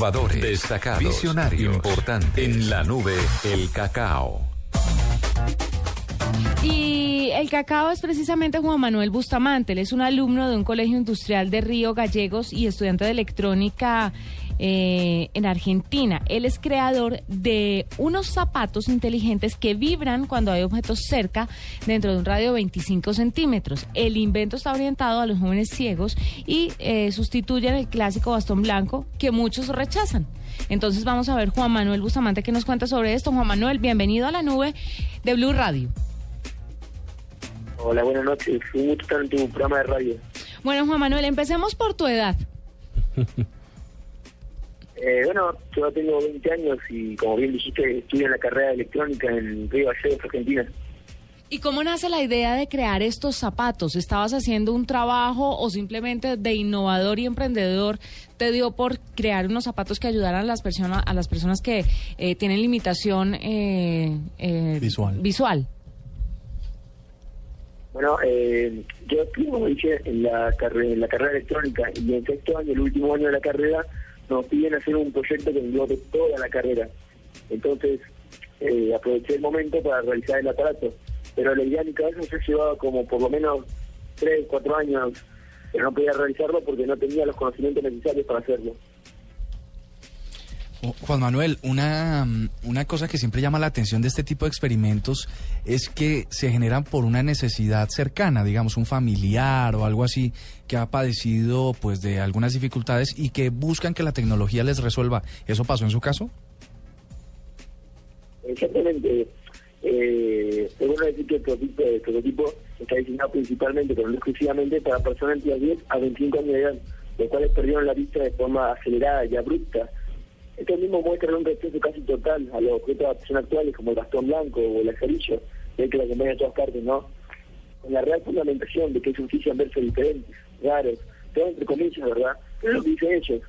Innovadores, destacados, visionarios, importantes. En la nube, el cacao. Y el cacao es precisamente Juan Manuel Bustamante. Él es un alumno de un colegio industrial de Río Gallegos y estudiante de electrónica eh, en Argentina. Él es creador de unos zapatos inteligentes que vibran cuando hay objetos cerca dentro de un radio de 25 centímetros. El invento está orientado a los jóvenes ciegos y eh, sustituyen el clásico bastón blanco que muchos rechazan. Entonces vamos a ver Juan Manuel Bustamante que nos cuenta sobre esto. Juan Manuel, bienvenido a la nube de Blue Radio. Hola, buenas noches. Un gusto estar en tu programa de radio. Bueno, Juan Manuel, empecemos por tu edad. Eh, bueno, yo tengo 20 años y como bien dijiste, estudio en la carrera de electrónica en Río Gallegos, Argentina. ¿Y cómo nace la idea de crear estos zapatos? ¿Estabas haciendo un trabajo o simplemente de innovador y emprendedor te dio por crear unos zapatos que ayudaran a las personas a las personas que eh, tienen limitación eh, eh, Visual. visual? Bueno, eh, yo estuve, como dije, en la, carre- en la carrera electrónica y en sexto año, el último año de la carrera, nos piden hacer un proyecto que englobe toda la carrera. Entonces, eh, aproveché el momento para realizar el aparato. Pero la idea en mi cabeza ya llevaba como por lo menos 3, 4 años, pero no podía realizarlo porque no tenía los conocimientos necesarios para hacerlo. Oh, Juan Manuel, una, mm, una cosa que siempre llama la atención de este tipo de experimentos es que se generan por una necesidad cercana, digamos, un familiar o algo así que ha padecido pues de algunas dificultades y que buscan que la tecnología les resuelva. ¿Eso pasó en su caso? Exactamente. Eh, es prototipo, el prototipo está diseñado principalmente, pero no exclusivamente, para personas entre 10 a 25 años de edad, los cuales perdieron la vista de forma acelerada y abrupta. Esto mismo muestra un rechazo casi total a los objetos de adaptación actuales, como el bastón blanco o el azarillo, que lo acompaña en todas partes, ¿no? Con la real fundamentación de que es un oficio verse diferentes, raros, todo entre comillas, ¿verdad? Es lo que dicen ellos.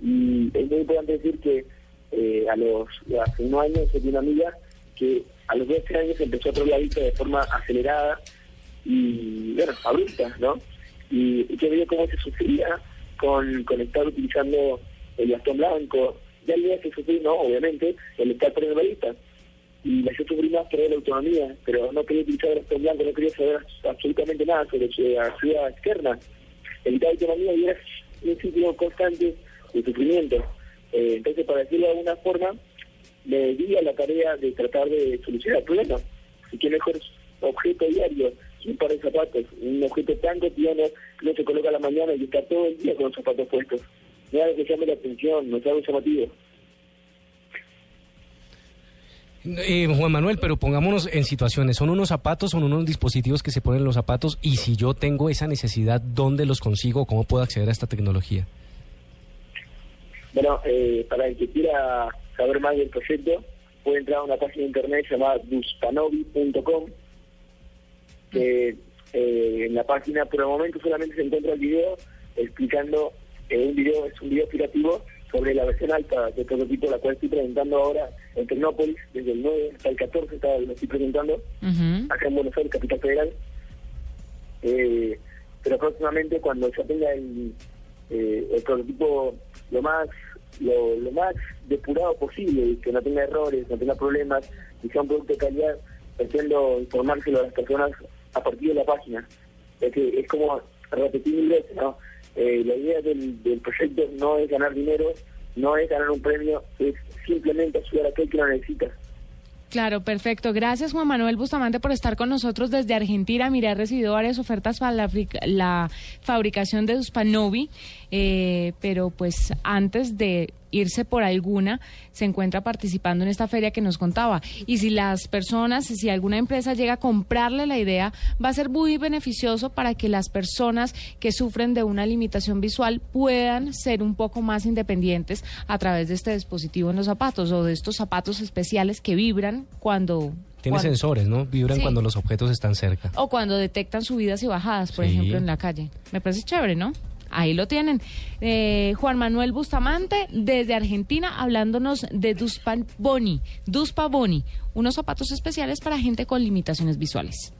Y es muy importante decir que eh, a los hace unos años tenía una amiga que a los 12 años empezó a perder la vista de forma acelerada y, bueno, abrupta, ¿no? Y, y yo veía cómo se sufría con, con estar utilizando el bastón blanco. Ya el día que no, obviamente, el estar perdiendo la. Y la yo sufrí más la autonomía, pero no quería utilizar el blanco, no quería saber absolutamente nada sobre su actividad externa. Evitar autonomía y era un ciclo constante de sufrimiento. Eh, entonces, para decirlo de alguna forma, me di la tarea de tratar de solucionar el problema. Y qué mejor objeto diario un par de zapatos, un objeto tan cotidiano que uno se coloca a la mañana y está todo el día con los zapatos puestos. No es algo que llame la atención, no es algo llamativo. Eh, Juan Manuel, pero pongámonos en situaciones. Son unos zapatos, son unos dispositivos que se ponen en los zapatos y si yo tengo esa necesidad, ¿dónde los consigo? ¿Cómo puedo acceder a esta tecnología? Bueno, eh, para el que quiera saber más del proyecto, puede entrar a una página de internet llamada duspanovi.com. que eh, en la página por el momento solamente se encuentra el video explicando, eh, un video es un video explicativo sobre la versión alta del prototipo, la cual estoy presentando ahora en Tecnópolis, desde el 9 hasta el 14 está, lo estoy presentando, acá en Buenos Aires, Capital Federal. Eh, pero próximamente cuando ya tenga el, eh, el prototipo lo más lo, lo más depurado posible y que no tenga errores, no tenga problemas y sea un producto de calidad, pretendo informárselo a las personas a partir de la página. Es que es como repetir mil veces, ¿no? Eh, la idea del, del proyecto no es ganar dinero, no es ganar un premio, es simplemente ayudar a aquel que lo necesita. Claro, perfecto. Gracias Juan Manuel Bustamante por estar con nosotros desde Argentina. Mire, ha recibido varias ofertas para la fabricación de Uspanovi, eh, pero pues antes de irse por alguna, se encuentra participando en esta feria que nos contaba. Y si las personas, si alguna empresa llega a comprarle la idea, va a ser muy beneficioso para que las personas que sufren de una limitación visual puedan ser un poco más independientes a través de este dispositivo en los zapatos o de estos zapatos especiales que vibran cuando... Tiene cuando- sensores, ¿no? Vibran Sí. cuando los objetos están cerca. o cuando detectan subidas y bajadas, por Sí. ejemplo, en la calle. Me parece chévere, ¿no? Ahí lo tienen. Eh, Juan Manuel Bustamante, desde Argentina, hablándonos de Duspa Boni. Duspa Boni, unos zapatos especiales para gente con limitaciones visuales.